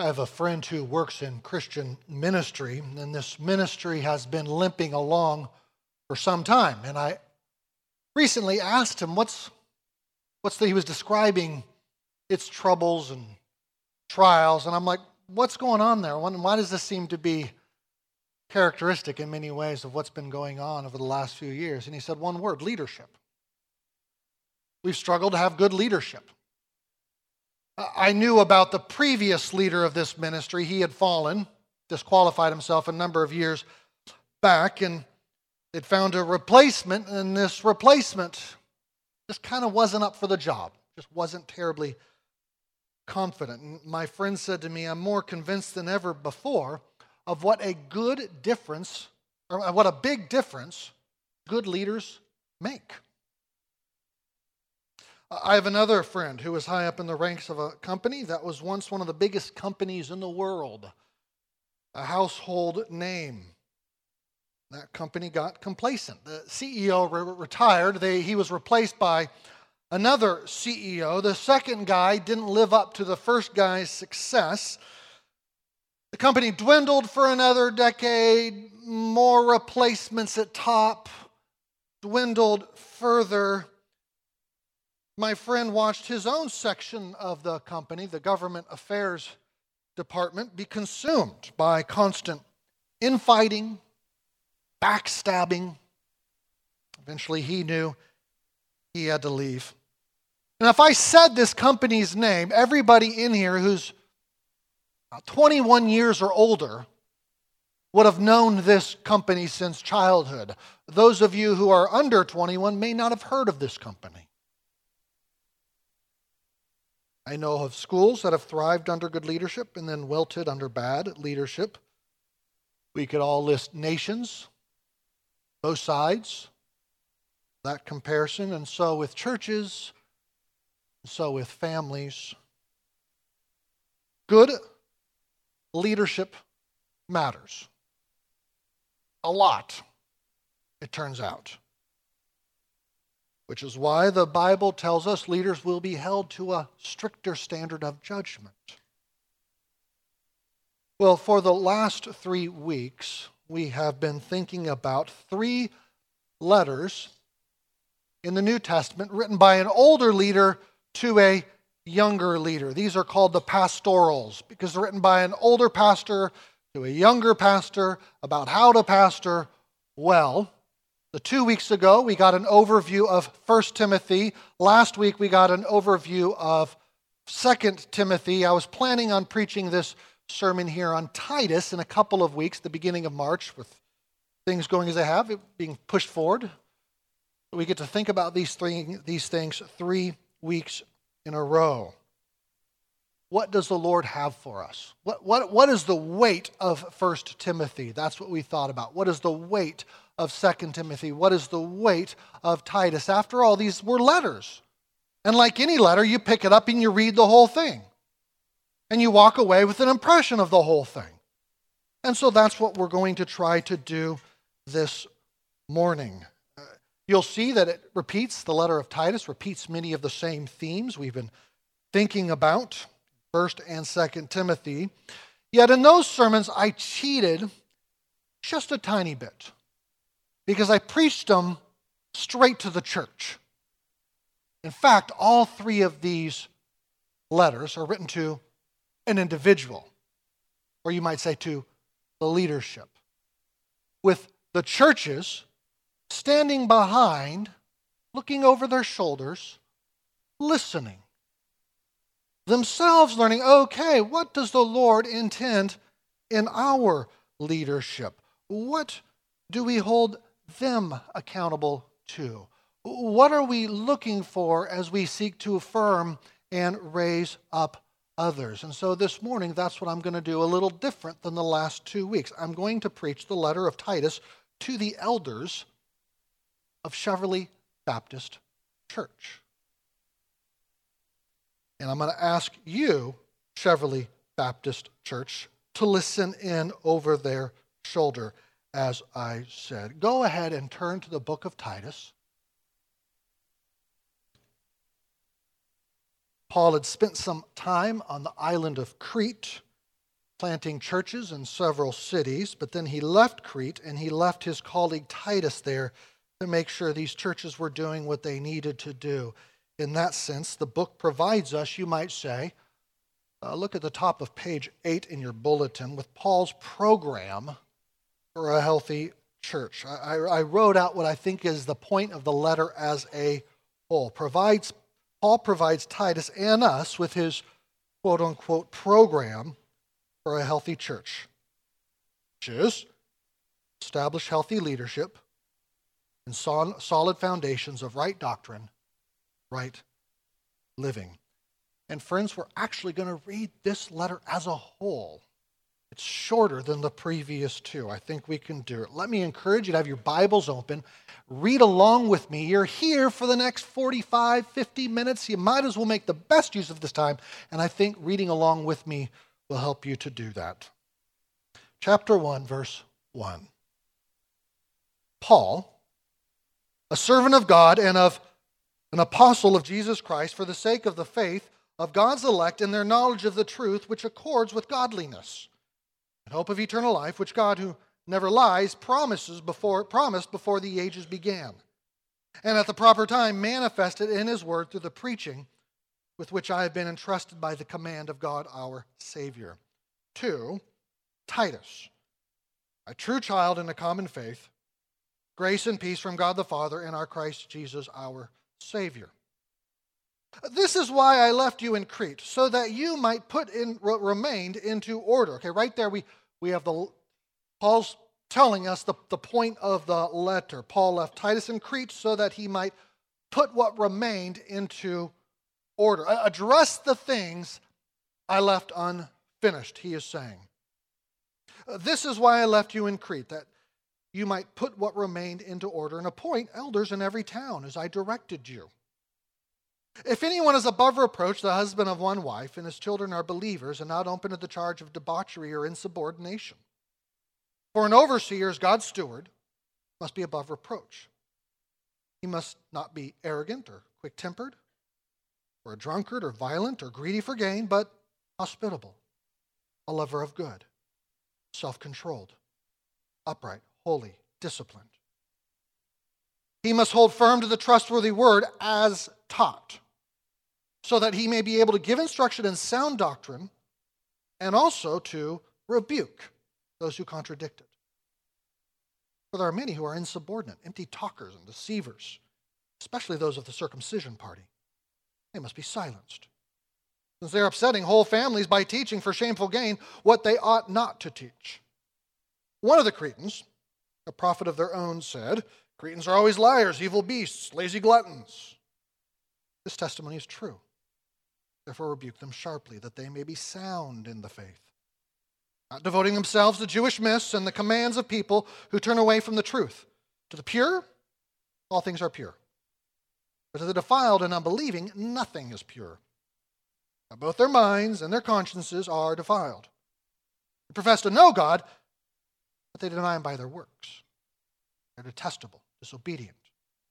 I have a friend who works in Christian ministry, and this ministry has been limping along for some time. And I recently asked him what's what's he was describing its troubles and trials, and I'm like, what's going on there? Why does this seem to be characteristic in many ways of what's been going on over the last few years? And he said one word: leadership. We've struggled to have good leadership. I knew about the previous leader of this ministry. He had fallen, disqualified himself a number of years back, and they'd found a replacement, and this replacement just kind of wasn't up for the job, just wasn't terribly confident. And my friend said to me, I'm more convinced than ever before of what a good difference, or what a big difference good leaders make. I have another friend who was high up in the ranks of a company that was once one of the biggest companies in the world, a household name. That company got complacent. The CEO re- retired. They, he was replaced by another CEO. The second guy didn't live up to the first guy's success. The company dwindled for another decade, more replacements at top, dwindled further my friend watched his own section of the company, the government affairs department, be consumed by constant infighting, backstabbing. Eventually, he knew he had to leave. And if I said this company's name, everybody in here who's 21 years or older would have known this company since childhood. Those of you who are under 21 may not have heard of this company. I know of schools that have thrived under good leadership and then wilted under bad leadership. We could all list nations, both sides, that comparison, and so with churches, so with families. Good leadership matters. A lot, it turns out which is why the Bible tells us leaders will be held to a stricter standard of judgment. Well, for the last three weeks, we have been thinking about three letters in the New Testament written by an older leader to a younger leader. These are called the pastorals because they're written by an older pastor to a younger pastor about how to pastor well. The two weeks ago, we got an overview of 1 Timothy. Last week, we got an overview of 2 Timothy. I was planning on preaching this sermon here on Titus in a couple of weeks, the beginning of March, with things going as they have, it being pushed forward. We get to think about these, three, these things three weeks in a row. What does the Lord have for us? What, what, what is the weight of 1 Timothy? That's what we thought about. What is the weight of Second Timothy? What is the weight of Titus? After all, these were letters. And like any letter, you pick it up and you read the whole thing. And you walk away with an impression of the whole thing. And so that's what we're going to try to do this morning. Uh, you'll see that it repeats, the letter of Titus repeats many of the same themes we've been thinking about, 1st and 2nd Timothy. Yet in those sermons, I cheated just a tiny bit because I preached them straight to the church. In fact, all three of these letters are written to an individual, or you might say to the leadership, with the churches standing behind, looking over their shoulders, listening, themselves learning, okay, what does the Lord intend in our leadership? What do we hold them accountable to? What are we looking for as we seek to affirm and raise up others? And so this morning, that's what I'm going to do, a little different than the last two weeks. I'm going to preach the letter of Titus to the elders of Cheverly Baptist Church. And I'm going to ask you, Cheverly Baptist Church, to listen in over their shoulder as I said. Go ahead and turn to the book of Titus. Paul had spent some time on the island of Crete. planting churches in several cities, but then he left Crete and he left his colleague Titus there to make sure these churches were doing what they needed to do. In that sense, the book provides us, you might say, uh, look at the top of page 8 in your bulletin with Paul's program for a healthy church. I, I, wrote out what I think is the point of the letter as a whole. Provides, Paul provides Titus and us with his quote unquote program for a healthy church, which is establish healthy leadership and solid foundations of right doctrine, right living. And friends, we're actually going to read this letter as a whole. It's shorter than the previous two. I think we can do it. Let me encourage you to have your Bibles open. Read along with me. You're here for the next 45, 50 minutes. You might as well make the best use of this time. And I think reading along with me will help you to do that. Chapter 1, verse 1. Paul, a servant of God and of an apostle of Jesus Christ, for the sake of the faith of God's elect and their knowledge of the truth which accords with godliness, and hope of eternal life, which God, who never lies, promises before, promised before the ages began, and at the proper time manifested in his word through the preaching with which I have been entrusted by the command of God our Savior. Two, Titus, a true child in the common faith, grace and peace from God the Father and our Christ Jesus our Savior. This is why I left you in Crete, so that you might put in remained into order. Okay, right there we, we have the Paul's telling us the, the point of the letter. Paul left Titus in Crete so that he might put what remained into order. Address the things I left unfinished, he is saying. This is why I left you in Crete, that you might put what remained into order and appoint elders in every town as I directed you. If anyone is above reproach, the husband of one wife, and his children are believers and not open to the charge of debauchery or insubordination. For an overseer as God's steward must be above reproach. He must not be arrogant or quick tempered, or a drunkard or violent or greedy for gain, but hospitable, a lover of good, self controlled, upright, holy, disciplined. He must hold firm to the trustworthy word as taught, so that he may be able to give instruction in sound doctrine and also to rebuke those who contradict it. For there are many who are insubordinate, empty talkers, and deceivers, especially those of the circumcision party. They must be silenced, since they're upsetting whole families by teaching for shameful gain what they ought not to teach. One of the Cretans, a prophet of their own, said, Cretans are always liars, evil beasts, lazy gluttons. This testimony is true. Therefore, rebuke them sharply, that they may be sound in the faith, not devoting themselves to Jewish myths and the commands of people who turn away from the truth. To the pure, all things are pure. But to the defiled and unbelieving, nothing is pure. Now, both their minds and their consciences are defiled. They profess to know God, but they deny Him by their works. They're detestable, disobedient,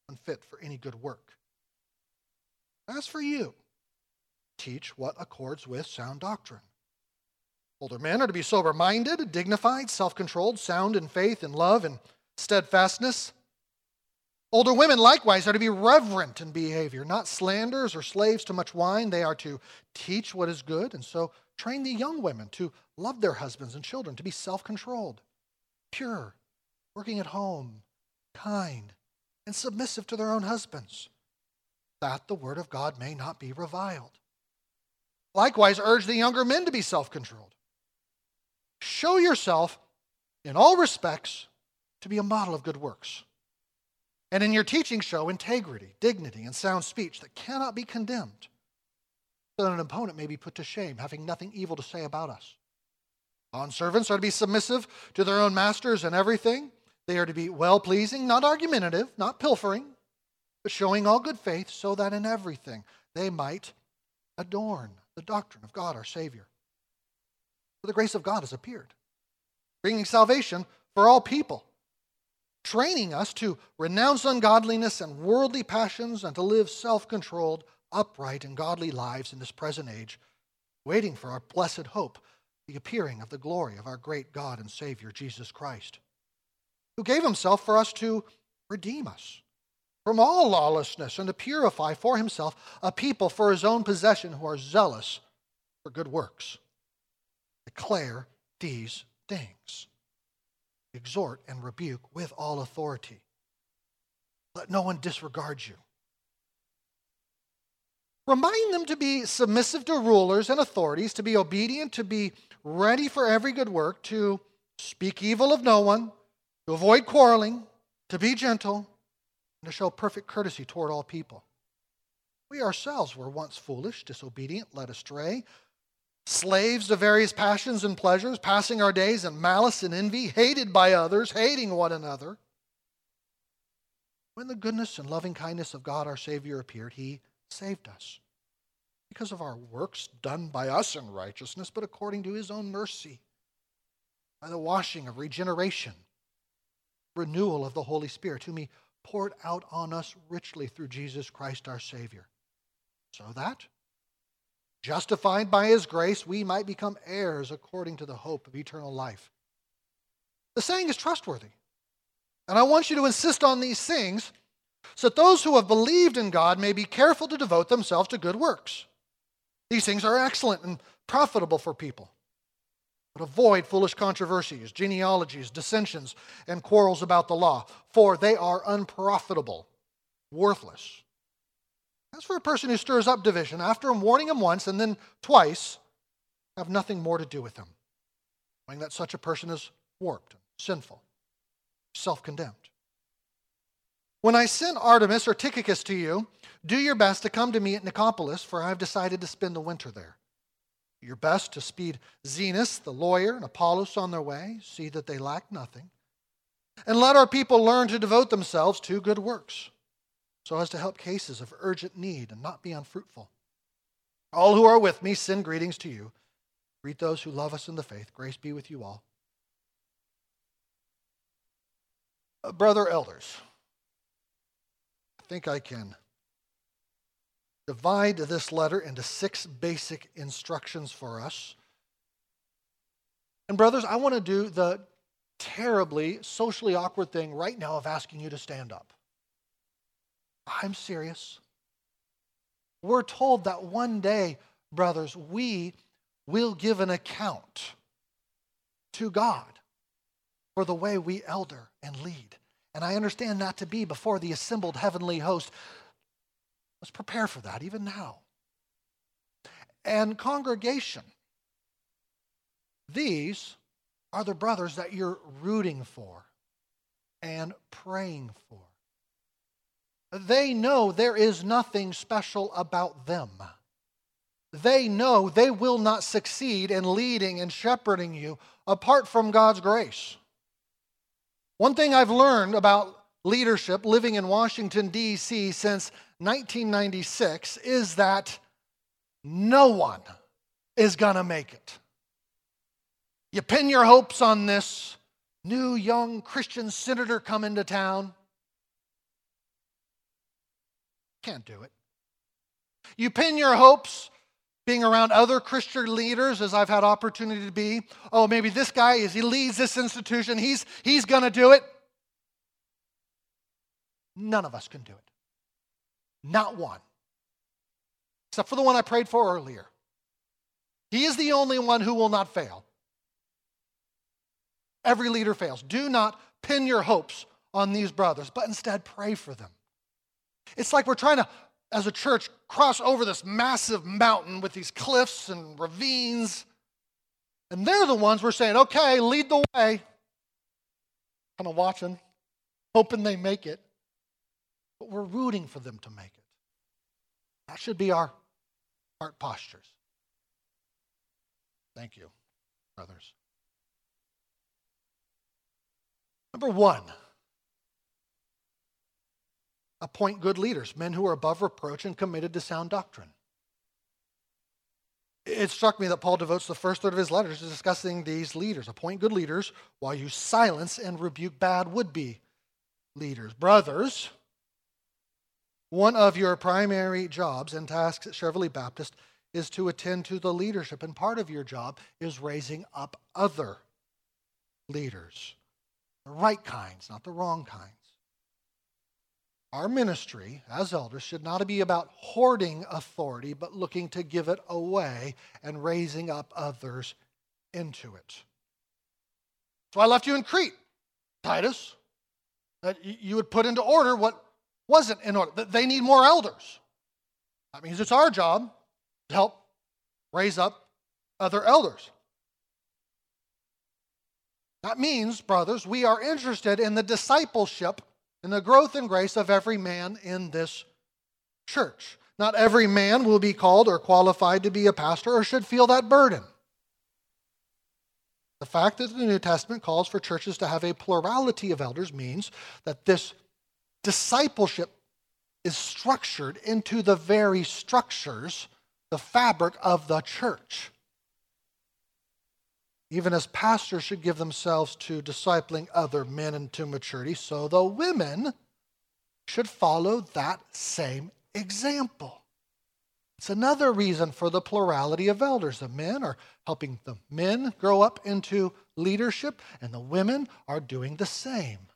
unfit for any good work. As for you, teach what accords with sound doctrine. Older men are to be sober minded, dignified, self controlled, sound in faith and love and steadfastness. Older women likewise are to be reverent in behavior, not slanderers or slaves to much wine. They are to teach what is good, and so train the young women to love their husbands and children, to be self controlled, pure, working at home, kind, and submissive to their own husbands that the word of God may not be reviled. Likewise, urge the younger men to be self controlled. Show yourself in all respects to be a model of good works. And in your teaching, show integrity, dignity, and sound speech that cannot be condemned, so that an opponent may be put to shame, having nothing evil to say about us. Bond servants are to be submissive to their own masters in everything. They are to be well pleasing, not argumentative, not pilfering, but showing all good faith, so that in everything they might adorn the doctrine of God our Savior. For the grace of God has appeared, bringing salvation for all people, training us to renounce ungodliness and worldly passions and to live self controlled, upright, and godly lives in this present age, waiting for our blessed hope, the appearing of the glory of our great God and Savior, Jesus Christ, who gave himself for us to redeem us from all lawlessness and to purify for himself a people for his own possession who are zealous for good works. Declare these things. Exhort and rebuke with all authority. Let no one disregard you. Remind them to be submissive to rulers and authorities, to be obedient, to be ready for every good work, to speak evil of no one, to avoid quarreling, to be gentle, and to show perfect courtesy toward all people. We ourselves were once foolish, disobedient, led astray, slaves to various passions and pleasures, passing our days in malice and envy, hated by others, hating one another. When the goodness and loving kindness of God our Savior appeared, He saved us. Because of our works done by us in righteousness, but according to his own mercy, by the washing of regeneration, renewal of the Holy Spirit, whom he poured out on us richly through Jesus Christ our Savior. So that, justified by his grace, we might become heirs according to the hope of eternal life. The saying is trustworthy. And I want you to insist on these things so that those who have believed in God may be careful to devote themselves to good works. These things are excellent and profitable for people. But avoid foolish controversies, genealogies, dissensions, and quarrels about the law, for they are unprofitable, worthless. As for a person who stirs up division, after warning him once and then twice, have nothing more to do with him, knowing that such a person is warped, sinful, self condemned. When I send Artemas or Tychicus to you, do your best to come to me at Nicopolis, for I have decided to spend the winter there. Your best to speed Zenas, the lawyer, and Apollos on their way. See that they lack nothing. And let our people learn to devote themselves to good works, so as to help cases of urgent need and not be unfruitful. All who are with me send greetings to you. Greet those who love us in the faith. Grace be with you all. Uh, brother elders, I think I can divide this letter into six basic instructions for us. And, brothers, I want to do the terribly socially awkward thing right now of asking you to stand up. I'm serious. We're told that one day, brothers, we will give an account to God for the way we elder and lead. And I understand that to be before the assembled heavenly host. Let's prepare for that even now. And congregation, these are the brothers that you're rooting for and praying for. They know there is nothing special about them. They know they will not succeed in leading and shepherding you apart from God's grace. One thing I've learned about leadership living in Washington, D.C. since 1996 is that no one is going to make it. You pin your hopes on this new young Christian senator coming to town. Can't do it. You pin your hopes being around other Christian leaders, as I've had opportunity to be. Oh, maybe this guy, as he leads this institution, he's, he's going to do it. None of us can do it. Not one. Except for the one I prayed for earlier. He is the only one who will not fail. Every leader fails. Do not pin your hopes on these brothers, but instead pray for them. It's like we're trying to as a church, cross over this massive mountain with these cliffs and ravines. And they're the ones we're saying, okay, lead the way. Kind of watching, hoping they make it. But we're rooting for them to make it. That should be our heart postures. Thank you, brothers. Number one, appoint good leaders, men who are above reproach and committed to sound doctrine. It struck me that Paul devotes the first third of his letters to discussing these leaders. Appoint good leaders while you silence and rebuke bad would be leaders. Brothers, one of your primary jobs and tasks at Cheverly Baptist is to attend to the leadership, and part of your job is raising up other leaders. The right kinds, not the wrong kinds. Our ministry as elders should not be about hoarding authority, but looking to give it away and raising up others into it. So I left you in Crete, Titus, that you would put into order what wasn't in order. They need more elders. That means it's our job to help raise up other elders. That means, brothers, we are interested in the discipleship and the growth and grace of every man in this church. Not every man will be called or qualified to be a pastor or should feel that burden. The fact that the New Testament calls for churches to have a plurality of elders means that this discipleship is structured into the very structures, the fabric of the church. Even as pastors should give themselves to discipling other men into maturity, so the women should follow that same example. It's another reason for the plurality of elders. The men are helping the men grow up into leadership, and the women are doing the same.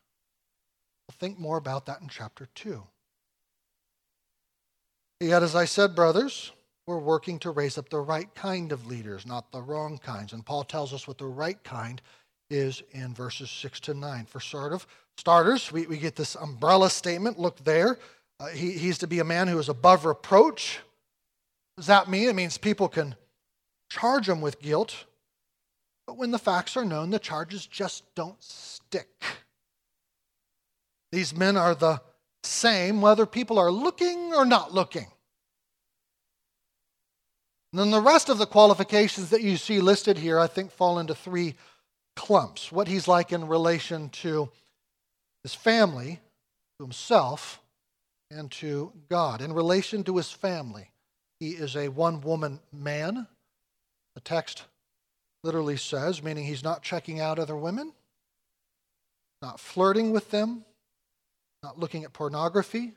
We'll think more about that in chapter 2. Yet, as I said, brothers, we're working to raise up the right kind of leaders, not the wrong kinds. And Paul tells us what the right kind is in verses 6 to 9. For sort of starters, we, we get this umbrella statement. Look there. Uh, he, he's to be a man who is above reproach. Does that mean? It means people can charge him with guilt, but when the facts are known, the charges just don't stick. These men are the same whether people are looking or not looking. And then the rest of the qualifications that you see listed here, I think, fall into three clumps. What he's like in relation to his family, to himself, and to God. In relation to his family, he is a one woman man. The text literally says, meaning he's not checking out other women, not flirting with them, not looking at pornography,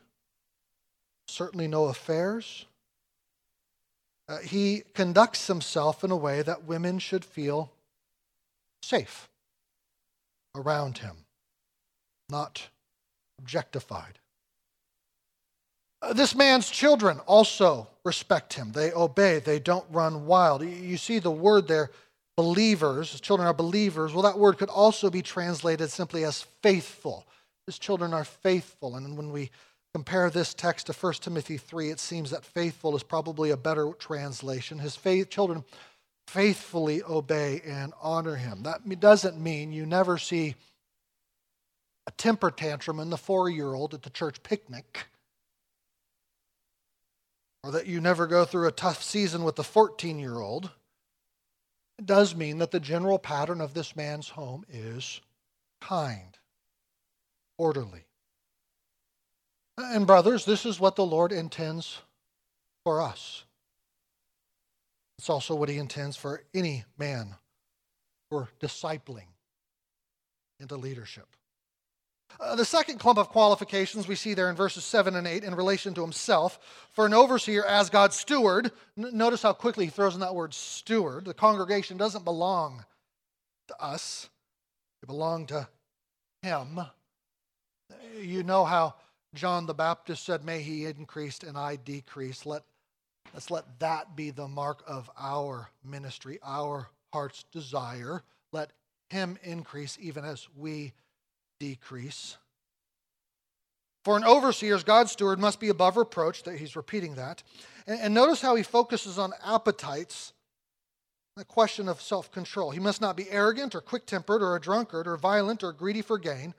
certainly no affairs uh, he conducts himself in a way that women should feel safe around him, not objectified. Uh, this man's children also respect him. They obey, they don't run wild. You see the word there, believers. His children are believers. Well, that word could also be translated simply as faithful. His children are faithful. And when we compare this text to 1 Timothy 3, it seems that faithful is probably a better translation. His faith, children faithfully obey and honor him. That doesn't mean you never see a temper tantrum in the four year old at the church picnic, or that you never go through a tough season with the 14 year old. It does mean that the general pattern of this man's home is kind, orderly. And, brothers, this is what the Lord intends for us. It's also what he intends for any man for discipling into leadership. Uh, the second clump of qualifications we see there in verses 7 and 8 in relation to himself for an overseer as God's steward. N- notice how quickly he throws in that word steward. The congregation doesn't belong to us, they belong to him. You know how John the Baptist said, May he increase and I decrease. Let, let's let that be the mark of our ministry, our heart's desire. Let him increase even as we decrease. For an overseer's God's steward must be above reproach. That he's repeating that. And, and notice how he focuses on appetites, the question of self control. He must not be arrogant or quick tempered or a drunkard or violent or greedy for gain.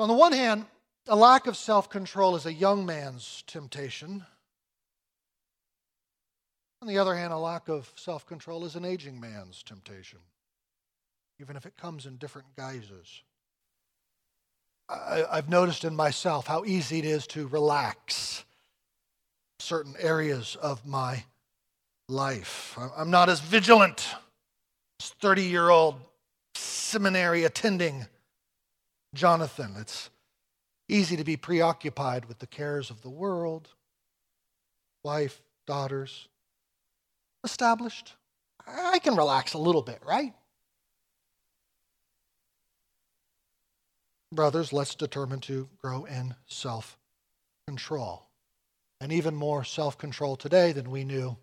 On the one hand, a lack of self control is a young man's temptation. On the other hand, a lack of self control is an aging man's temptation, even if it comes in different guises. I, have noticed in myself how easy it is to relax certain areas of my life. I'm not as vigilant as 30 year old seminary attending Jonathan. It's easy to be preoccupied with the cares of the world wife, daughters. Established. I can relax a little bit, right? Brothers, let's determine to grow in self control. And even more self control today than we knew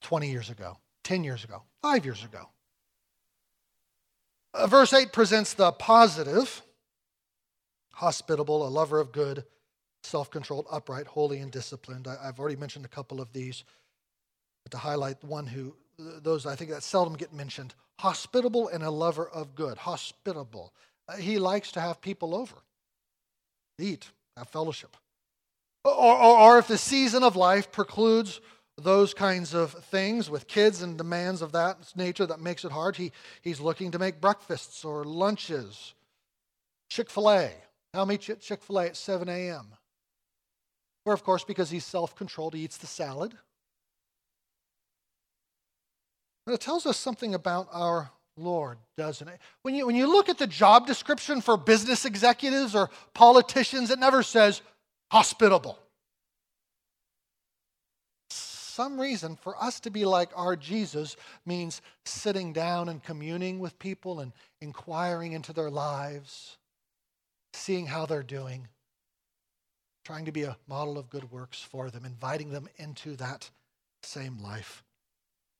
20 years ago, 10 years ago, five years ago. Uh, verse 8 presents the positive hospitable, a lover of good, self controlled, upright, holy, and disciplined. I, have already mentioned a couple of these. But to highlight one who, those I think that seldom get mentioned hospitable and a lover of good. Hospitable. Uh, he likes to have people over, eat, have fellowship. Or, or, or if the season of life precludes those kinds of things with kids and demands of that nature that makes it hard, he, he's looking to make breakfasts or lunches. Chick fil A. I'll meet you at Chick fil A at 7 a.m. Or, of course, because he's self controlled, he eats the salad. And it tells us something about our Lord, doesn't it? When you, when you look at the job description for business executives or politicians, it never says hospitable. Some reason for us to be like our Jesus means sitting down and communing with people and inquiring into their lives, seeing how they're doing, trying to be a model of good works for them, inviting them into that same life,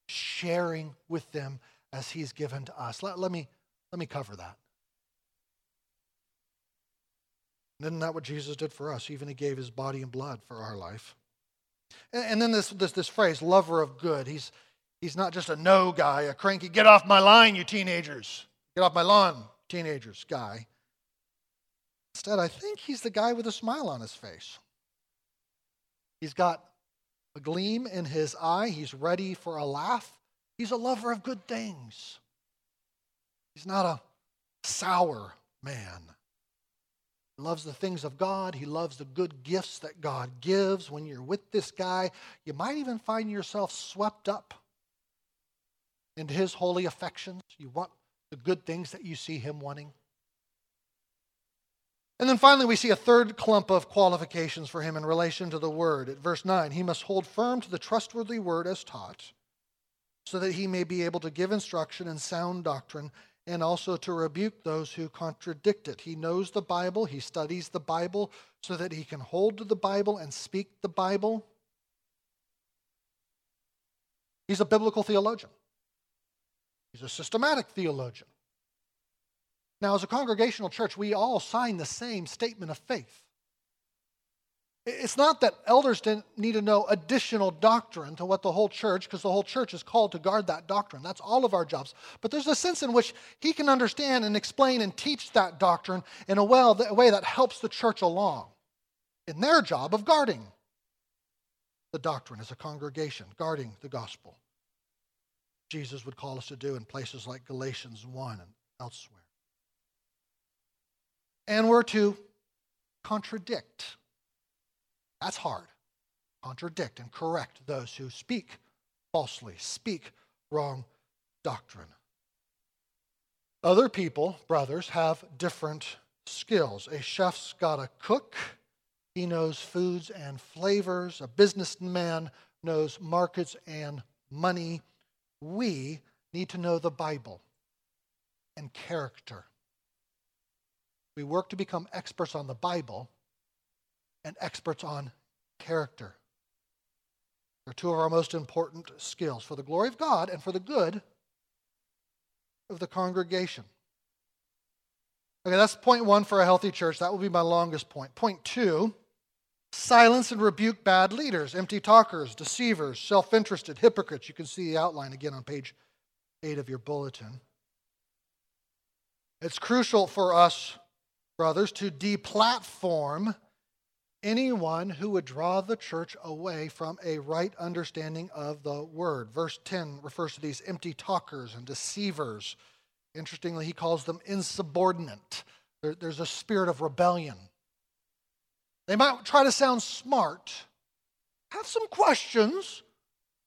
sharing with them as He's given to us. Let, let, me, let me cover that. Isn't that what Jesus did for us? Even He gave His body and blood for our life. And, and then this, this, this phrase, lover of good. He's, he's not just a no guy, a cranky, get off my line, you teenagers. Get off my lawn, teenagers guy. Instead, I think he's the guy with a smile on his face. He's got a gleam in his eye. He's ready for a laugh. He's a lover of good things. He's not a sour man. He loves the things of God. He loves the good gifts that God gives. When you're with this guy, you might even find yourself swept up into his holy affections. You want the good things that you see him wanting. And then finally, we see a third clump of qualifications for him in relation to the word. At verse 9, he must hold firm to the trustworthy word as taught, so that he may be able to give instruction in sound doctrine and also to rebuke those who contradict it. He knows the Bible, he studies the Bible so that he can hold to the Bible and speak the Bible. He's a biblical theologian, he's a systematic theologian. Now, as a congregational church, we all sign the same statement of faith. It's not that elders didn't need to know additional doctrine to what the whole church, because the whole church is called to guard that doctrine. That's all of our jobs. But there's a sense in which he can understand and explain and teach that doctrine in a way that helps the church along in their job of guarding the doctrine as a congregation, guarding the gospel. Jesus would call us to do in places like Galatians 1 and elsewhere. And we're to contradict that's hard. Contradict and correct those who speak falsely, speak wrong doctrine. Other people, brothers, have different skills. A chef's got to cook, he knows foods and flavors. A businessman knows markets and money. We need to know the Bible and character. We work to become experts on the Bible and experts on character. They're two of our most important skills for the glory of God and for the good of the congregation. Okay, that's point one for a healthy church. That will be my longest point. Point two silence and rebuke bad leaders, empty talkers, deceivers, self interested, hypocrites. You can see the outline again on page eight of your bulletin. It's crucial for us, brothers, to deplatform anyone who would draw the church away from a right understanding of the word. Verse 10 refers to these empty talkers and deceivers. Interestingly, he calls them insubordinate. There, there's a spirit of rebellion. They might try to sound smart, have some questions.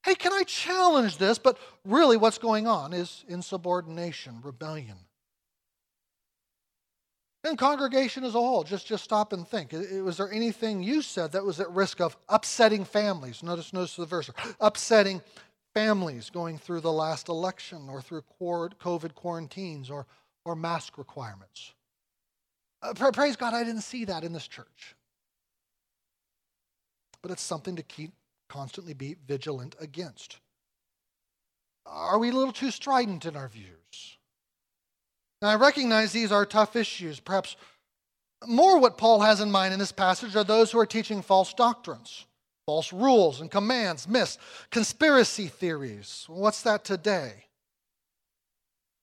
Hey, can I challenge this? But really, what's going on is insubordination, rebellion. And congregation as a whole, just, just stop and think. Was there anything you said that was at risk of upsetting families? Notice, notice the verse. Upsetting families going through the last election or through COVID quarantines or, or mask requirements. Uh, praise God, I didn't see that in this church. But it's something to keep constantly be vigilant against. Are we a little too strident in our views? Now, I recognize these are tough issues. Perhaps more what Paul has in mind in this passage are those who are teaching false doctrines, false rules and commands, myths, conspiracy theories. What's that today?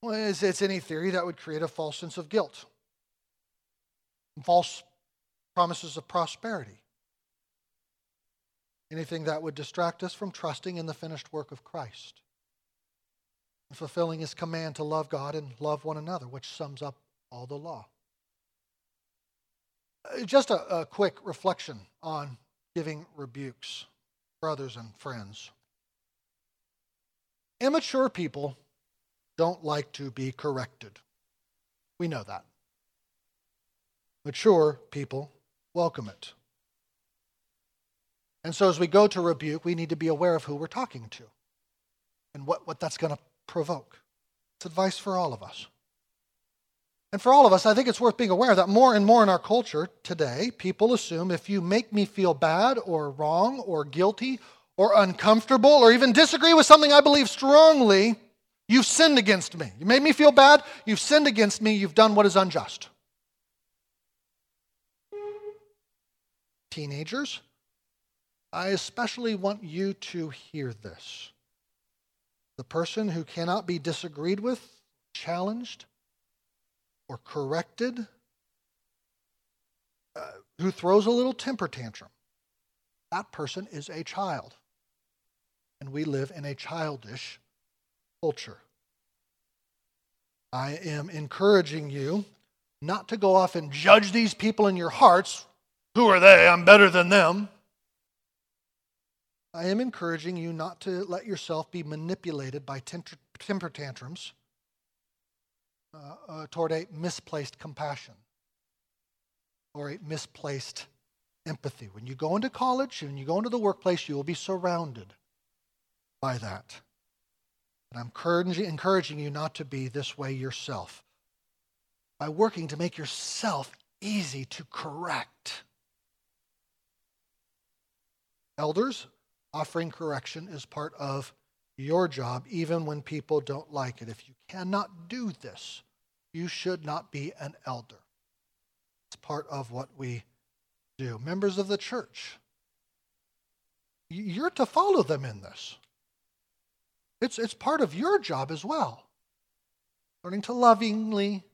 Well, it's, it's any theory that would create a false sense of guilt, false promises of prosperity, anything that would distract us from trusting in the finished work of Christ fulfilling his command to love God and love one another, which sums up all the law. Uh, just a, a quick reflection on giving rebukes, brothers and friends. Immature people don't like to be corrected. We know that. Mature people welcome it. And so as we go to rebuke, we need to be aware of who we're talking to and what, what that's going to provoke. It's advice for all of us. And for all of us, I think it's worth being aware that more and more in our culture today, people assume if you make me feel bad or wrong or guilty or uncomfortable or even disagree with something I believe strongly, you've sinned against me. You made me feel bad, you've sinned against me, you've done what is unjust. Teenagers, I especially want you to hear this. The person who cannot be disagreed with, challenged, or corrected, uh, who throws a little temper tantrum, that person is a child. And we live in a childish culture. I am encouraging you not to go off and judge these people in your hearts. Who are they? I'm better than them. I am encouraging you not to let yourself be manipulated by temper tantrums uh, uh, toward a misplaced compassion or a misplaced empathy. When you go into college and you go into the workplace, you will be surrounded by that. And I'm encouraging, encouraging you not to be this way yourself by working to make yourself easy to correct. Elders, offering correction is part of your job, even when people don't like it. If you cannot do this, you should not be an elder. It's part of what we do. Members of the church, you're to follow them in this. It's, it's part of your job as well. Learning to lovingly,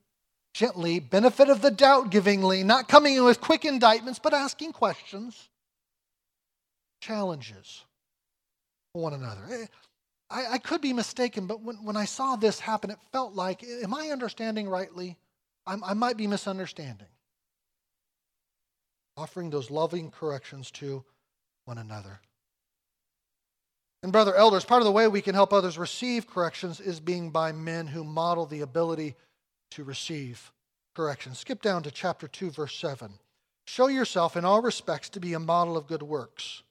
gently, benefit of the doubt givingly, not coming in with quick indictments, but asking questions, challenges one another. Eh, I, I could be mistaken, but when, when I saw this happen, it felt like, am I understanding rightly? I'm, I might be misunderstanding. Offering those loving corrections to one another. And, brother elders, part of the way we can help others receive corrections is being by men who model the ability to receive correction. Skip down to chapter 2, verse 7. Show yourself in all respects to be a model of good works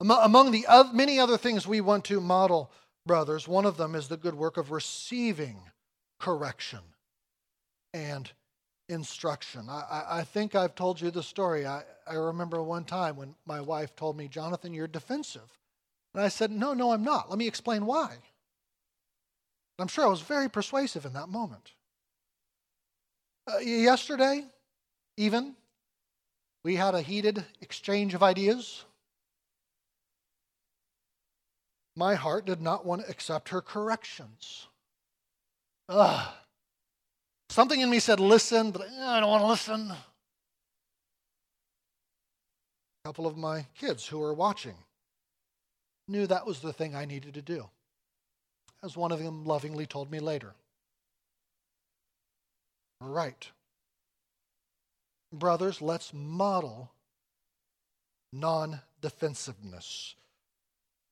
among the many other things we want to model, brothers, one of them is the good work of receiving correction and instruction. I, I think I've told you the story. I, I remember one time when my wife told me, Jonathan, you're defensive. And I said, No, no, I'm not. Let me explain why. I'm sure I was very persuasive in that moment. Uh, yesterday, even, we had a heated exchange of ideas. My heart did not want to accept her corrections. Ugh. Something in me said, listen, but eh, I don't want to listen. A couple of my kids who were watching knew that was the thing I needed to do, as one of them lovingly told me later. Right. Brothers, let's model non defensiveness.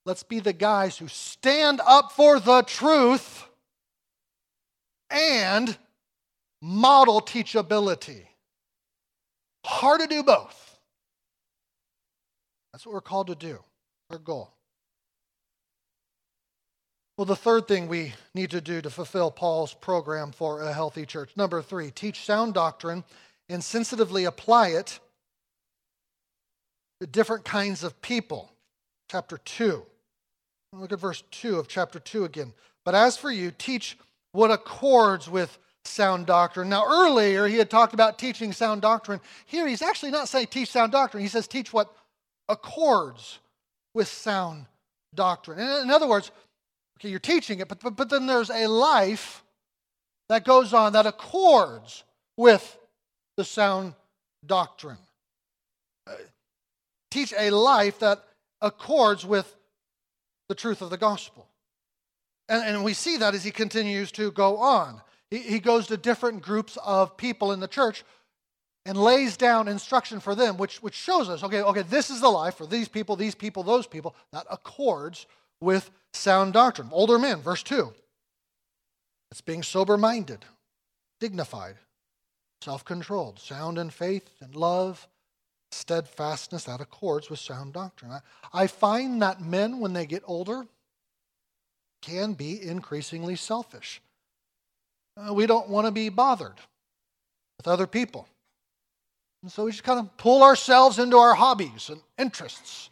Let's be the guys who stand up for the truth and model teachability. Hard to do both. That's what we're called to do, our goal. Well, the third thing we need to do to fulfill Paul's program for a healthy church number three, teach sound doctrine and sensitively apply it to different kinds of people. Chapter 2. Look at verse 2 of chapter 2 again. But as for you, teach what accords with sound doctrine. Now, earlier he had talked about teaching sound doctrine. Here he's actually not saying teach sound doctrine, he says teach what accords with sound doctrine. In other words, okay, you're teaching it, but, but, but then there's a life that goes on that accords with the sound doctrine. Uh, teach a life that accords with the truth of the gospel. And, and we see that as he continues to go on. He, he goes to different groups of people in the church and lays down instruction for them, which, which shows us, okay, okay, this is the life for these people, these people, those people, that accords with sound doctrine. Older men, verse 2. It's being sober minded, dignified, self controlled, sound in faith and love, steadfastness that accords with sound doctrine. I, find that men, when they get older, can be increasingly selfish. Uh, we don't want to be bothered with other people. And so we just kind of pull ourselves into our hobbies and interests.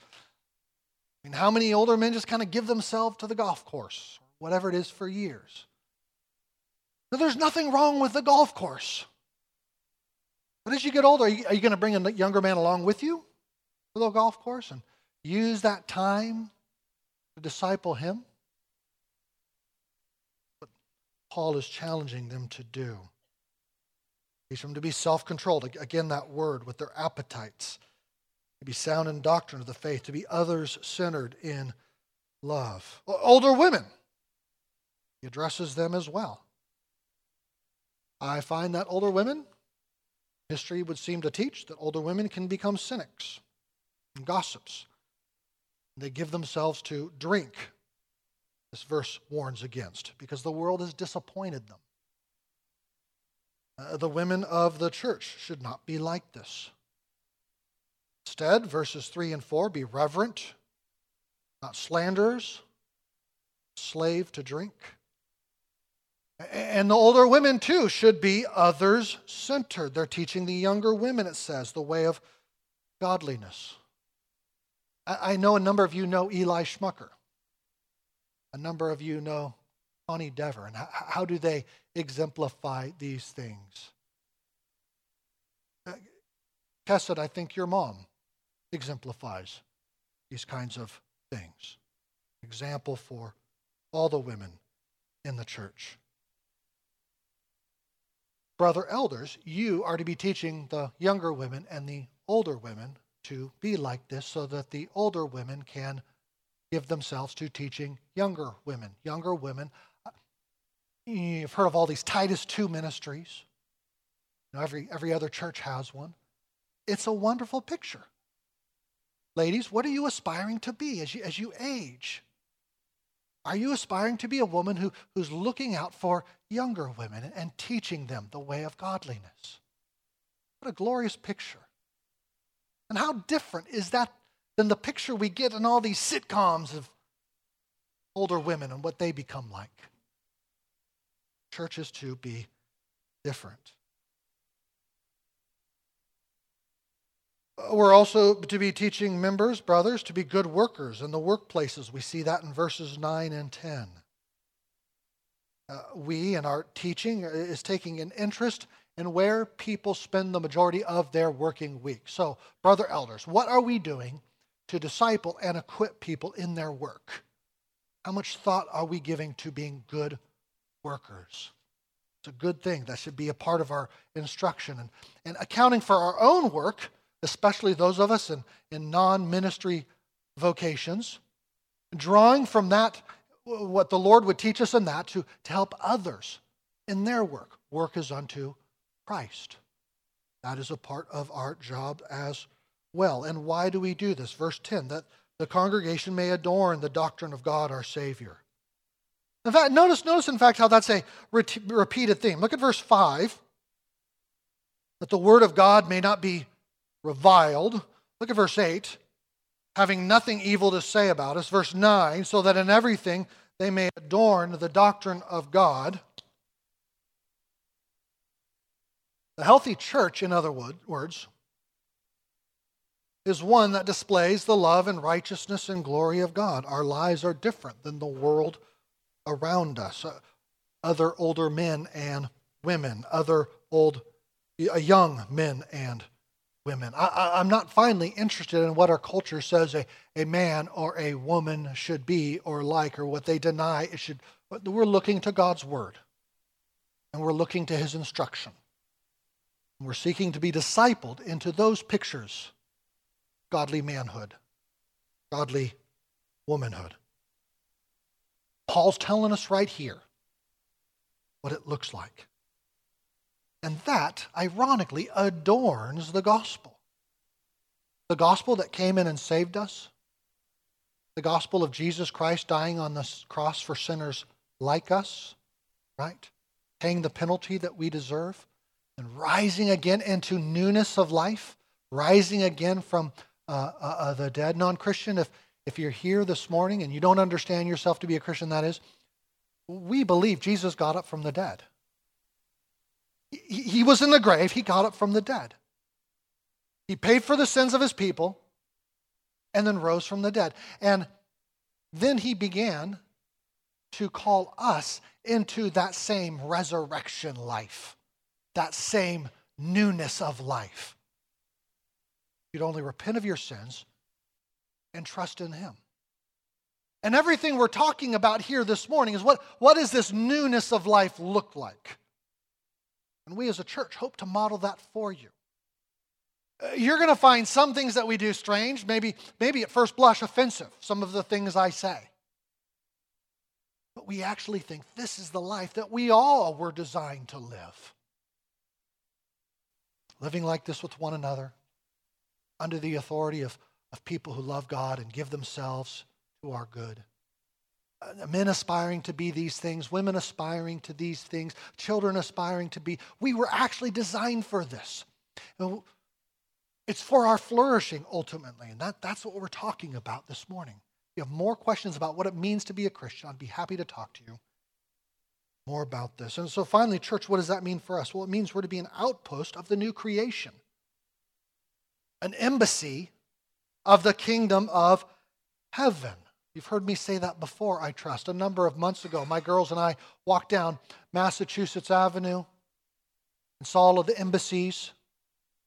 I mean, how many older men just kind of give themselves to the golf course, whatever it is, for years? Now, there's nothing wrong with the golf course. But as you get older, are you, you going to bring a younger man along with you to the golf course and use that time to disciple him? What Paul is challenging them to do. He's them to be self controlled. Again, that word with their appetites. To be sound in doctrine of the faith, to be others centered in love. Older women, he addresses them as well. I find that older women History would seem to teach that older women can become cynics and gossips. They give themselves to drink, this verse warns against, because the world has disappointed them. Uh, the women of the church should not be like this. Instead, verses 3 and 4 be reverent, not slanderers, slave to drink and the older women, too, should be others centered. They're teaching the younger women, it says, the way of godliness. I know a number of you know Eli Schmucker. A number of you know Connie Dever. And how do they exemplify these things? Uh, Kesset, I think your mom exemplifies these kinds of things. Example for all the women in the church brother elders, you are to be teaching the younger women and the older women to be like this so that the older women can give themselves to teaching younger women. Younger women, you've heard of all these Titus 2 ministries. You know, every, every other church has one. It's a wonderful picture. Ladies, what are you aspiring to be as you, as you age? Are you aspiring to be a woman who, who's looking out for younger women and teaching them the way of godliness? What a glorious picture. And how different is that than the picture we get in all these sitcoms of older women and what they become like? Churches to be different. We're also to be teaching members, brothers, to be good workers in the workplaces. We see that in verses 9 and 10. Uh, we, in our teaching, is taking an interest in where people spend the majority of their working week. So, brother elders, what are we doing to disciple and equip people in their work? How much thought are we giving to being good workers? It's a good thing. That should be a part of our instruction. And, and accounting for our own work especially those of us in, in non ministry vocations, drawing from that, what the Lord would teach us in that, to, to help others in their work. Work is unto Christ. That is a part of our job as well. And why do we do this? Verse 10 that the congregation may adorn the doctrine of God our Savior. In fact, notice, notice in fact how that's a repeated theme. Look at verse 5 that the word of God may not be reviled. Look at verse 8. Having nothing evil to say about us. Verse 9. So that in everything they may adorn the doctrine of God. The healthy church, in other words, is one that displays the love and righteousness and glory of God. Our lives are different than the world around us. Uh, other older men and women, other old, uh, young men and women. I, am not finally interested in what our culture says a, a man or a woman should be or like or what they deny it should. We're looking to God's word and we're looking to his instruction. We're seeking to be discipled into those pictures godly manhood, godly womanhood. Paul's telling us right here what it looks like. And that, ironically, adorns the gospel. The gospel that came in and saved us, the gospel of Jesus Christ dying on the cross for sinners like us, right? Paying the penalty that we deserve, and rising again into newness of life, rising again from uh, uh, uh, the dead. Non Christian, if, if you're here this morning and you don't understand yourself to be a Christian, that is, we believe Jesus got up from the dead. He, was in the grave, he got up from the dead. He paid for the sins of his people and then rose from the dead. And then he began to call us into that same resurrection life, that same newness of life. You'd only repent of your sins and trust in him. And everything we're talking about here this morning is what, what does this newness of life look like? And we as a church hope to model that for you. Uh, you're going to find some things that we do strange, maybe, maybe at first blush offensive, some of the things I say. But we actually think this is the life that we all were designed to live. Living like this with one another, under the authority of, of people who love God and give themselves to our good. Men aspiring to be these things, women aspiring to these things, children aspiring to be. We were actually designed for this. It's for our flourishing ultimately, and that, that's what we're talking about this morning. If you have more questions about what it means to be a Christian, I'd be happy to talk to you more about this. And so, finally, church, what does that mean for us? Well, it means we're to be an outpost of the new creation, an embassy of the kingdom of heaven. You've heard me say that before, I trust. A number of months ago, my girls and I walked down Massachusetts Avenue and saw all of the embassies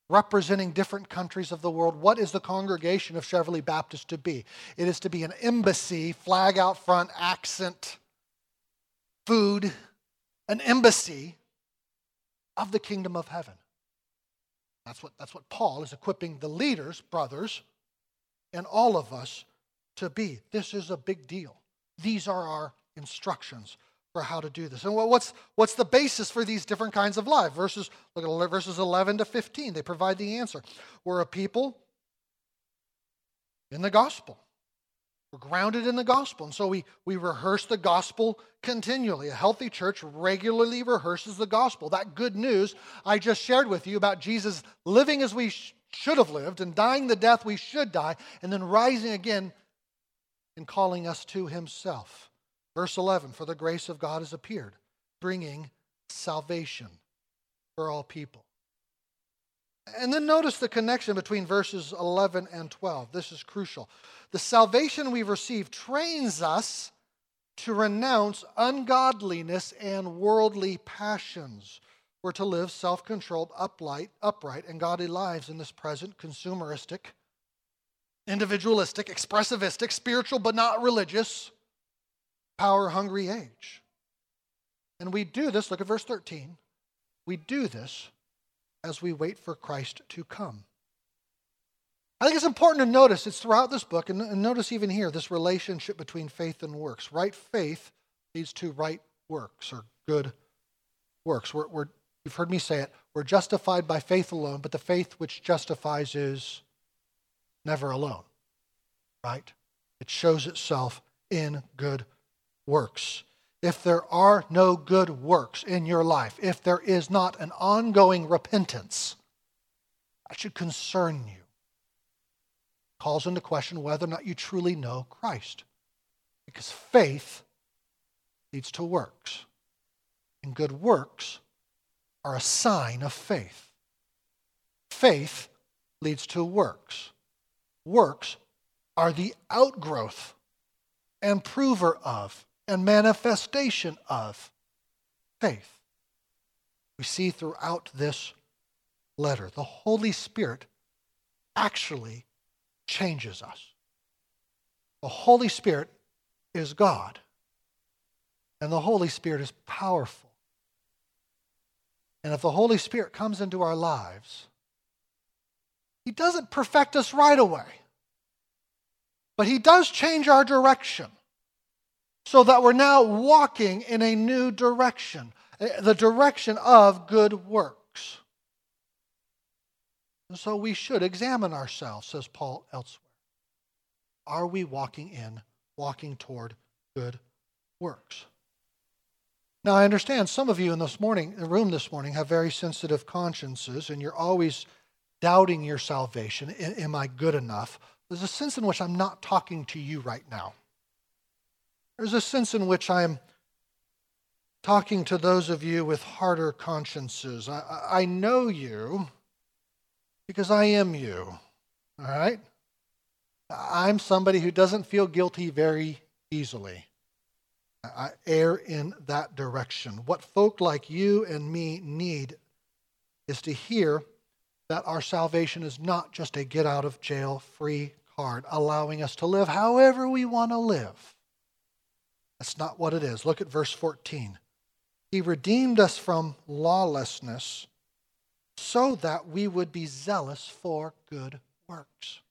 representing different countries of the world. What is the congregation of Cheverly Baptist to be? It is to be an embassy, flag out front, accent, food, an embassy of the kingdom of heaven. That's what, that's what Paul is equipping the leaders, brothers, and all of us to be. This is a big deal. These are our instructions for how to do this. And what's, what's the basis for these different kinds of life? Verses, look at verses 11 to 15. They provide the answer. We're a people in the gospel. We're grounded in the gospel. And so we, we rehearse the gospel continually. A healthy church regularly rehearses the gospel. That good news I just shared with you about Jesus living as we sh- should have lived and dying the death we should die, and then rising again in calling us to himself. Verse 11 For the grace of God has appeared, bringing salvation for all people. And then notice the connection between verses 11 and 12. This is crucial. The salvation we've received trains us to renounce ungodliness and worldly passions. We're to live self controlled, upright, upright, and godly lives in this present consumeristic individualistic, expressivistic, spiritual but not religious, power hungry age. And we do this, look at verse 13. We do this as we wait for Christ to come. I think it's important to notice, it's throughout this book, and notice even here, this relationship between faith and works. Right faith leads to right works or good works. We're, we're, you've heard me say it. We're justified by faith alone, but the faith which justifies is never alone, right? It shows itself in good works. If there are no good works in your life, if there is not an ongoing repentance, That should concern you. It Calls into question whether or not you truly know Christ. Because faith leads to works. And good works are a sign of faith. Faith leads to works. Works are the outgrowth and prover of and manifestation of faith. We see throughout this letter, the Holy Spirit actually changes us. The Holy Spirit is God, and the Holy Spirit is powerful. And if the Holy Spirit comes into our lives, He doesn't perfect us right away, but He does change our direction so that we're now walking in a new direction, eh, the direction of good works. And so we should examine ourselves, says Paul elsewhere. Are we walking in, walking toward good works? Now, I understand some of you in this morning, the room this morning, have very sensitive consciences, and you're always doubting your salvation. Am I good enough? There's a sense in which I'm not talking to you right now. There's a sense in which I'm talking to those of you with harder consciences. I, I know you because I am you. All right? I'm somebody who doesn't feel guilty very easily. I err in that direction. What folk like you and me need is to hear that our salvation is not just a get out of jail free card, allowing us to live however we want to live. That's not what it is. Look at verse 14. He redeemed us from lawlessness so that we would be zealous for good works.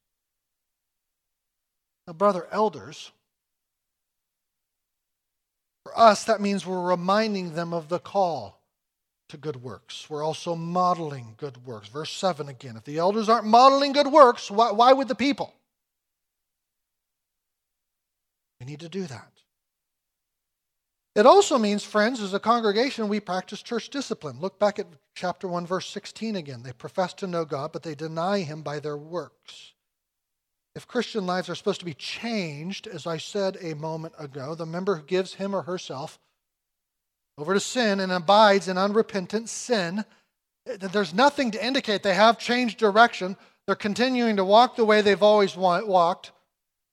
Now, brother elders, for us, that means we're reminding them of the call to good works. We're also modeling good works. Verse 7 again. If the elders aren't modeling good works, why, why would the people? We need to do that. It also means, friends, as a congregation, we practice church discipline. Look back at chapter 1, verse 16 again. They profess to know God, but they deny him by their works. If Christian lives are supposed to be changed, as I said a moment ago, the member who gives him or herself over to sin and abides in unrepentant sin, there's nothing to indicate they have changed direction. They're continuing to walk the way they've always walked.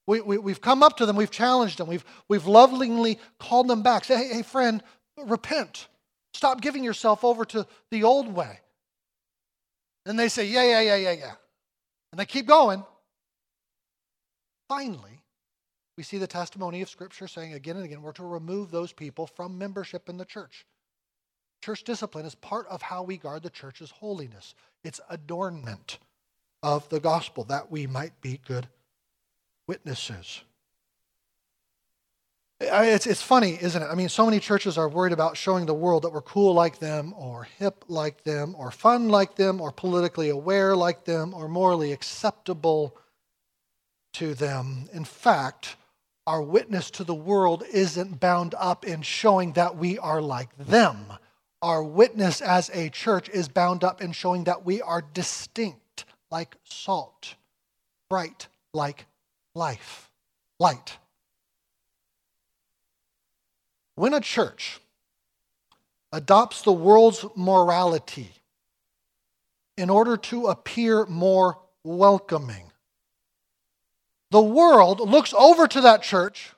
We, we, have come up to them, we've challenged them, we've, we've lovingly called them back. Say, hey, hey, friend, repent. Stop giving yourself over to the old way. And they say, yeah, yeah, yeah, yeah, yeah. And they keep going. Finally, we see the testimony of Scripture saying again and again, we're to remove those people from membership in the church. Church discipline is part of how we guard the church's holiness, it's adornment of the gospel that we might be good witnesses. It's, it's funny, isn't it? I mean, so many churches are worried about showing the world that we're cool like them, or hip like them, or fun like them, or politically aware like them, or morally acceptable to them. In fact, our witness to the world isn't bound up in showing that we are like them. Our witness as a church is bound up in showing that we are distinct like salt, bright like life, light. When a church adopts the world's morality in order to appear more welcoming, the world looks over to that church.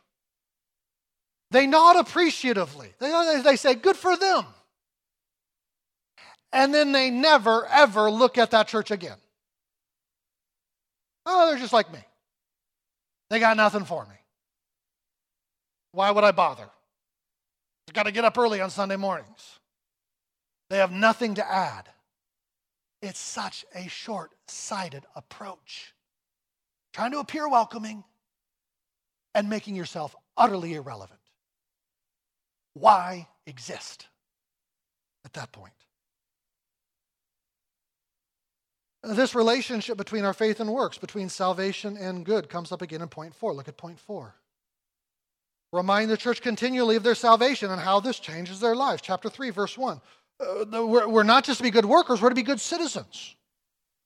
They nod appreciatively. They, they say, Good for them. And then they never, ever look at that church again. Oh, they're just like me. They got nothing for me. Why would I bother? I've got to get up early on Sunday mornings. They have nothing to add. It's such a short sighted approach. Trying to appear welcoming and making yourself utterly irrelevant. Why exist at that point? This relationship between our faith and works, between salvation and good, comes up again in point four. Look at point four. Remind the church continually of their salvation and how this changes their lives. Chapter 3, verse 1. Uh, we're, we're not just to be good workers, we're to be good citizens.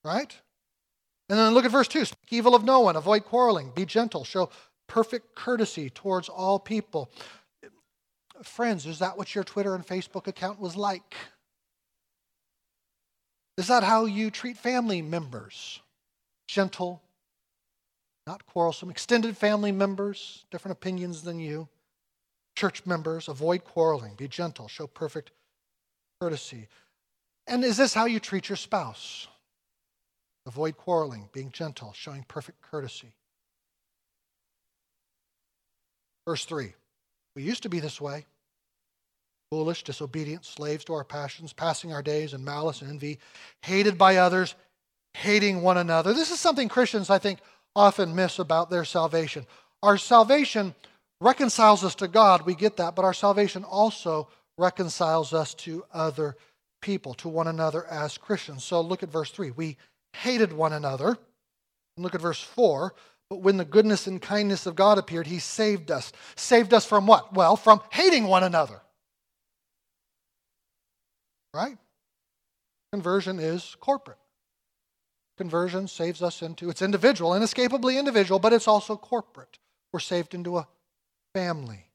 right? And then look at verse 2 speak evil of no one, avoid quarreling, be gentle, show perfect courtesy towards all people. Friends, is that what your Twitter and Facebook account was like? Is that how you treat family members? Gentle, not quarrelsome. Extended family members, different opinions than you. Church members, avoid quarreling, be gentle, show perfect courtesy. And is this how you treat your spouse? Avoid quarreling, being gentle, showing perfect courtesy. Verse 3 We used to be this way foolish, disobedient, slaves to our passions, passing our days in malice and envy, hated by others, hating one another. This is something Christians, I think, often miss about their salvation. Our salvation reconciles us to God, we get that, but our salvation also reconciles us to other people, to one another as Christians. So look at verse 3. We hated one another. And look at verse 4. But when the goodness and kindness of God appeared, he saved us. Saved us from what? Well, from hating one another. Right? Conversion is corporate. Conversion saves us into, it's individual, inescapably individual, but it's also corporate. We're saved into a family.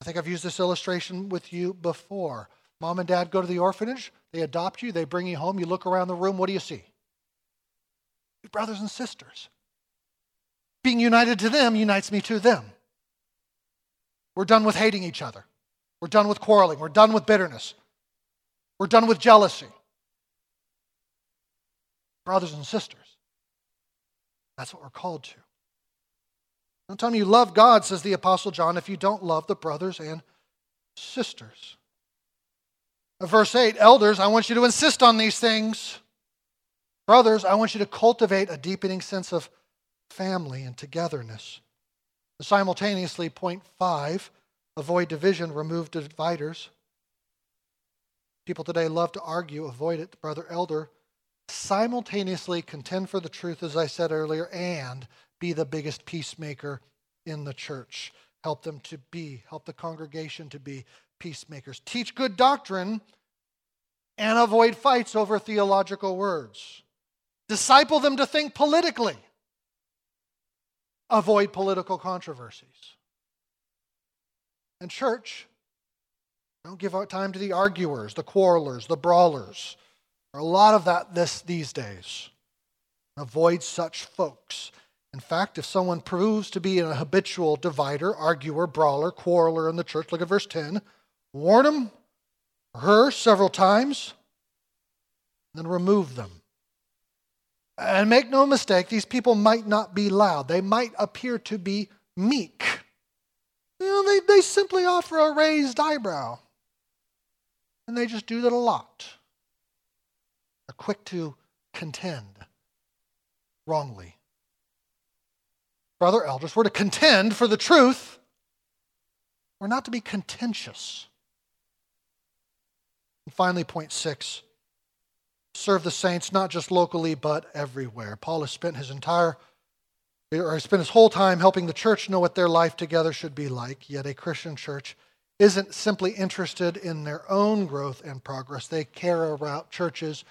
I think I've used this illustration with you before. Mom and dad go to the orphanage, they adopt you, they bring you home, you look around the room, what do you see? Your brothers and sisters. Being united to them unites me to them. We're done with hating each other. We're done with quarreling. We're done with bitterness. We're done with jealousy. Brothers and sisters. That's what we're called to. Don't tell me you love God, says the Apostle John, if you don't love the brothers and sisters. Verse 8 Elders, I want you to insist on these things. Brothers, I want you to cultivate a deepening sense of family and togetherness. Simultaneously, point five avoid division, remove dividers. People today love to argue, avoid it. Brother elder, simultaneously contend for the truth, as I said earlier, and be the biggest peacemaker in the church. Help them to be, help the congregation to be peacemakers. Teach good doctrine and avoid fights over theological words. Disciple them to think politically. Avoid political controversies. And church, don't give out time to the arguers, the quarrelers, the brawlers. There are a lot of that this, these days. Avoid such folks. In fact, if someone proves to be a habitual divider, arguer, brawler, quarreler in the church, look at verse 10, warn him her several times, then remove them. And make no mistake, these people might not be loud. They might appear to be meek. You know, they, they simply offer a raised eyebrow. And they just do that a lot. They're quick to contend wrongly. Brother elders, we're to contend for the truth. We're not to be contentious. And finally, point six serve the saints not just locally, but everywhere. Paul has spent his entire or spent his whole time helping the church know what their life together should be like. Yet a Christian church isn't simply interested in their own growth and progress. They care about churches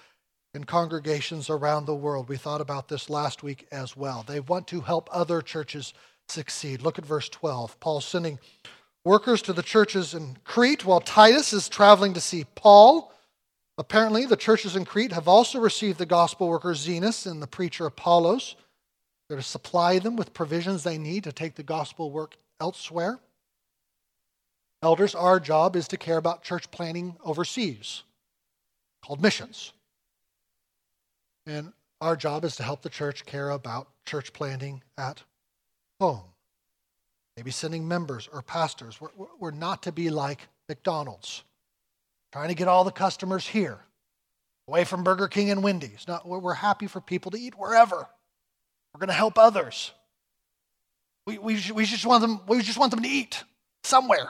and congregations around the world. We thought about this last week as well. They want to help other churches succeed. Look at verse 12. Paul's sending workers to the churches in Crete while Titus is traveling to see Paul. Apparently, the churches in Crete have also received the gospel worker Zenas and the preacher Apollos. They're to supply them with provisions they need to take the gospel work elsewhere. Elders, our job is to care about church planting overseas, called missions. And our job is to help the church care about church planting at home maybe sending members or pastors. We're, we're not to be like McDonald's, trying to get all the customers here, away from Burger King and Wendy's. Not, we're happy for people to eat wherever. We're going to help others. We, we, we, just want them, we just want them to eat somewhere.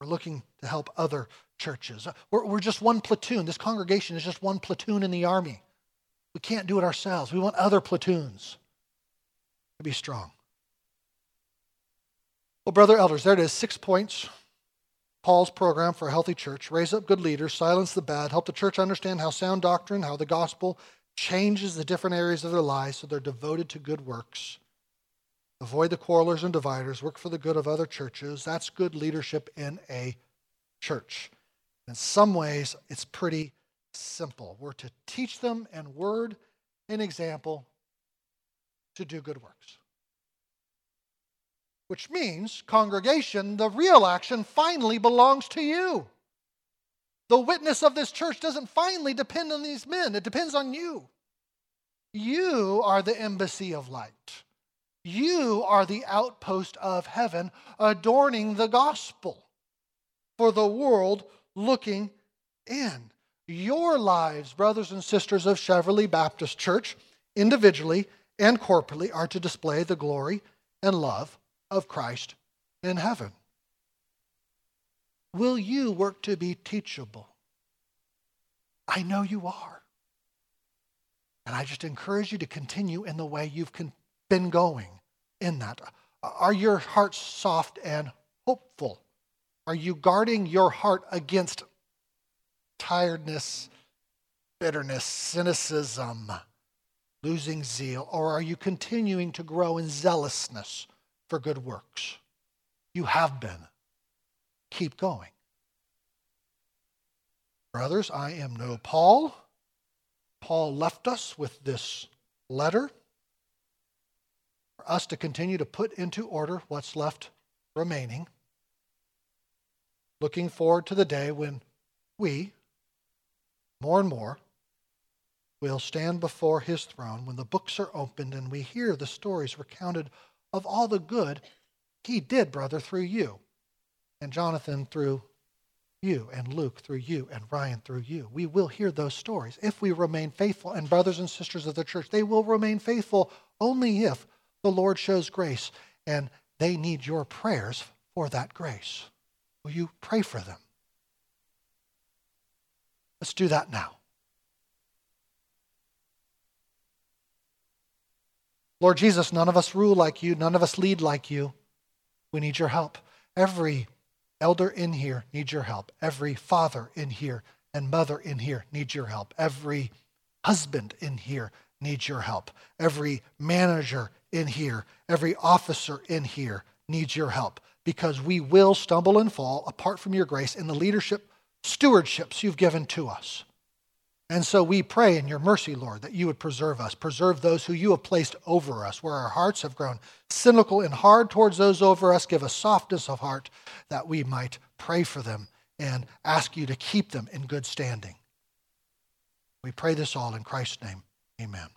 We're looking to help other churches. We're, we're just one platoon. This congregation is just one platoon in the army. We can't do it ourselves. We want other platoons to be strong. Well, brother elders, there it is, six points. Paul's program for a healthy church raise up good leaders, silence the bad, help the church understand how sound doctrine, how the gospel changes the different areas of their lives so they're devoted to good works. Avoid the quarrelers and dividers, work for the good of other churches. That's good leadership in a church. In some ways, it's pretty simple. We're to teach them in word and example to do good works. Which means, congregation, the real action finally belongs to you. The witness of this church doesn't finally depend on these men, it depends on you. You are the embassy of light. You are the outpost of heaven adorning the gospel for the world looking in. Your lives, brothers and sisters of Cheverly Baptist Church, individually and corporately, are to display the glory and love of Christ in heaven. Will you work to be teachable? I know you are. And I just encourage you to continue in the way you've been going in that. Are your hearts soft and hopeful? Are you guarding your heart against tiredness, bitterness, cynicism, losing zeal? Or are you continuing to grow in zealousness for good works? You have been. Keep going. Brothers, I am no Paul. Paul left us with this letter for us to continue to put into order what's left remaining, looking forward to the day when we, more and more, will stand before his throne when the books are opened and we hear the stories recounted of all the good he did, brother, through you, and Jonathan through you, and Luke through you, and Ryan through you. We will hear those stories if we remain faithful. And brothers and sisters of the church, they will remain faithful only if the Lord shows grace, and they need your prayers for that grace. Will you pray for them? Let's do that now. Lord Jesus, none of us rule like you, none of us lead like you. We need your help. Every elder in here needs your help. Every father in here and mother in here needs your help. Every husband in here needs your help. Every manager in here, every officer in here needs your help because we will stumble and fall apart from your grace in the leadership stewardships you've given to us. And so we pray in your mercy, Lord, that you would preserve us, preserve those who you have placed over us, where our hearts have grown cynical and hard towards those over us. Give us softness of heart that we might pray for them and ask you to keep them in good standing. We pray this all in Christ's name. Amen.